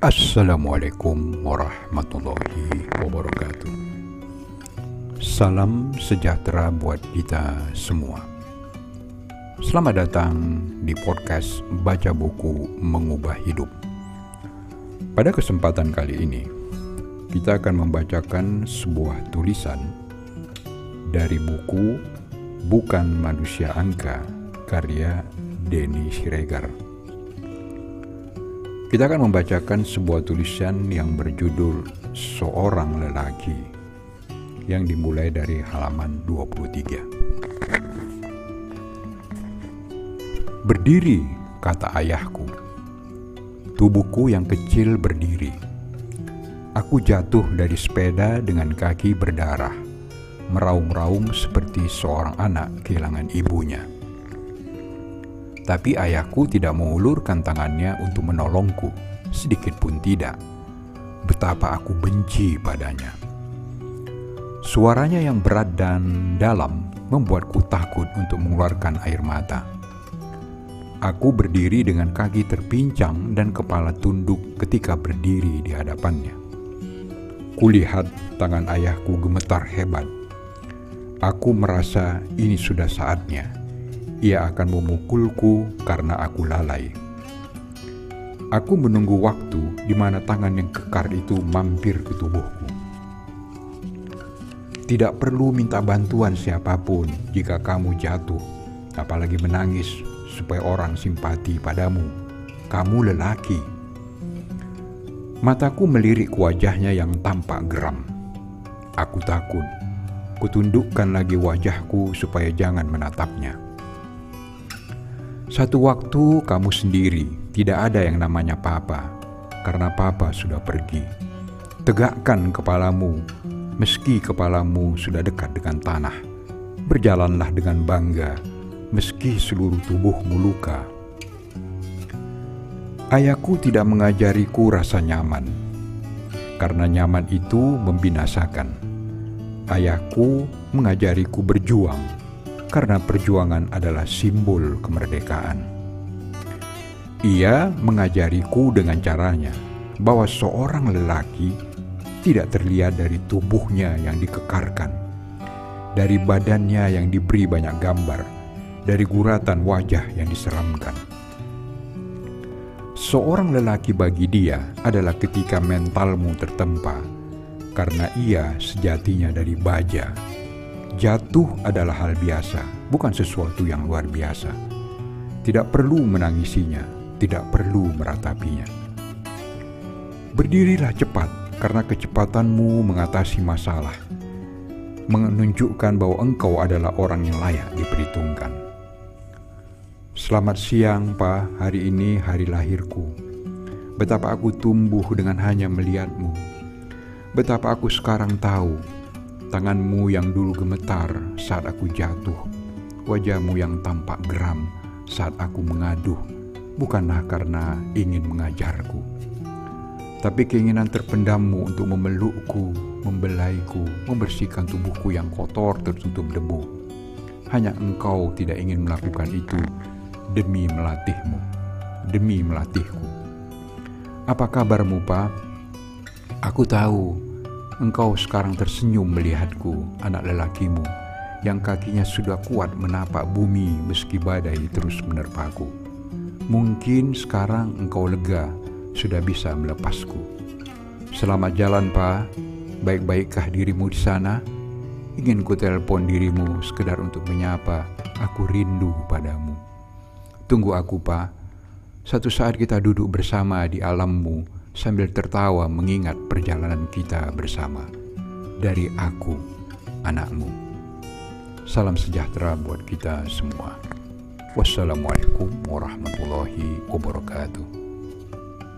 Assalamualaikum warahmatullahi wabarakatuh. Salam sejahtera buat kita semua. Selamat datang di podcast Baca Buku Mengubah Hidup. Pada kesempatan kali ini, kita akan membacakan sebuah tulisan dari buku Bukan Manusia Angka karya Denny Siregar. Kita akan membacakan sebuah tulisan yang berjudul Seorang Lelaki yang dimulai dari halaman 23. Berdiri, kata ayahku. Tubuhku yang kecil berdiri. Aku jatuh dari sepeda dengan kaki berdarah, meraung-raung seperti seorang anak kehilangan ibunya. Tapi ayahku tidak mengulurkan tangannya untuk menolongku, sedikit pun tidak. Betapa aku benci padanya. Suaranya yang berat dan dalam membuatku takut untuk mengeluarkan air mata. Aku berdiri dengan kaki terpincang dan kepala tunduk ketika berdiri di hadapannya. Kulihat tangan ayahku gemetar hebat. Aku merasa ini sudah saatnya. Ia akan memukulku karena aku lalai. Aku menunggu waktu di mana tangan yang kekar itu mampir ke tubuhku. Tidak perlu minta bantuan siapa pun jika kamu jatuh, apalagi menangis supaya orang simpati padamu. Kamu lelaki. Mataku melirik wajahnya yang tampak geram. Aku takut. Kutundukkan lagi wajahku supaya jangan menatapnya. Satu waktu kamu sendiri, tidak ada yang namanya papa, karena papa sudah pergi. Tegakkan kepalamu, meski kepalamu sudah dekat dengan tanah. Berjalanlah dengan bangga, meski seluruh tubuhmu luka. Ayahku tidak mengajariku rasa nyaman, karena nyaman itu membinasakan. Ayahku mengajariku berjuang, karena perjuangan adalah simbol kemerdekaan. Ia mengajariku dengan caranya bahwa seorang lelaki tidak terlihat dari tubuhnya yang dikekarkan, dari badannya yang diberi banyak gambar, dari guratan wajah yang diseramkan. Seorang lelaki bagi dia adalah ketika mentalmu tertempa, karena ia sejatinya dari baja. Jatuh adalah hal biasa, bukan sesuatu yang luar biasa. Tidak perlu menangisinya, tidak perlu meratapinya. Berdirilah cepat, karena kecepatanmu mengatasi masalah, menunjukkan bahwa engkau adalah orang yang layak diperhitungkan. Selamat siang, Pak. Hari ini hari lahirku. Betapa aku tumbuh dengan hanya melihatmu. Betapa aku sekarang tahu tanganmu yang dulu gemetar saat aku jatuh, wajahmu yang tampak geram saat aku mengaduh, bukanlah karena ingin mengajarku, tapi keinginan terpendammu untuk memelukku, membelaiku, membersihkan tubuhku yang kotor tertutup debu. Hanya engkau tidak ingin melakukan itu demi melatihmu, demi melatihku. Apa kabarmu, Pak? Aku tahu engkau sekarang tersenyum melihatku, anak lelakimu, yang kakinya sudah kuat menapak bumi meski badai terus menerpaku. Mungkin sekarang engkau lega, sudah bisa melepasku. Selamat jalan, Pak. Baik-baikkah dirimu di sana? Ingin ku telepon dirimu sekedar untuk menyapa, aku rindu padamu. Tunggu aku, Pak. Satu saat kita duduk bersama di alammu sambil tertawa mengingat perjalanan kita bersama. Dari aku, anakmu. Salam sejahtera buat kita semua. Wassalamualaikum warahmatullahi wabarakatuh.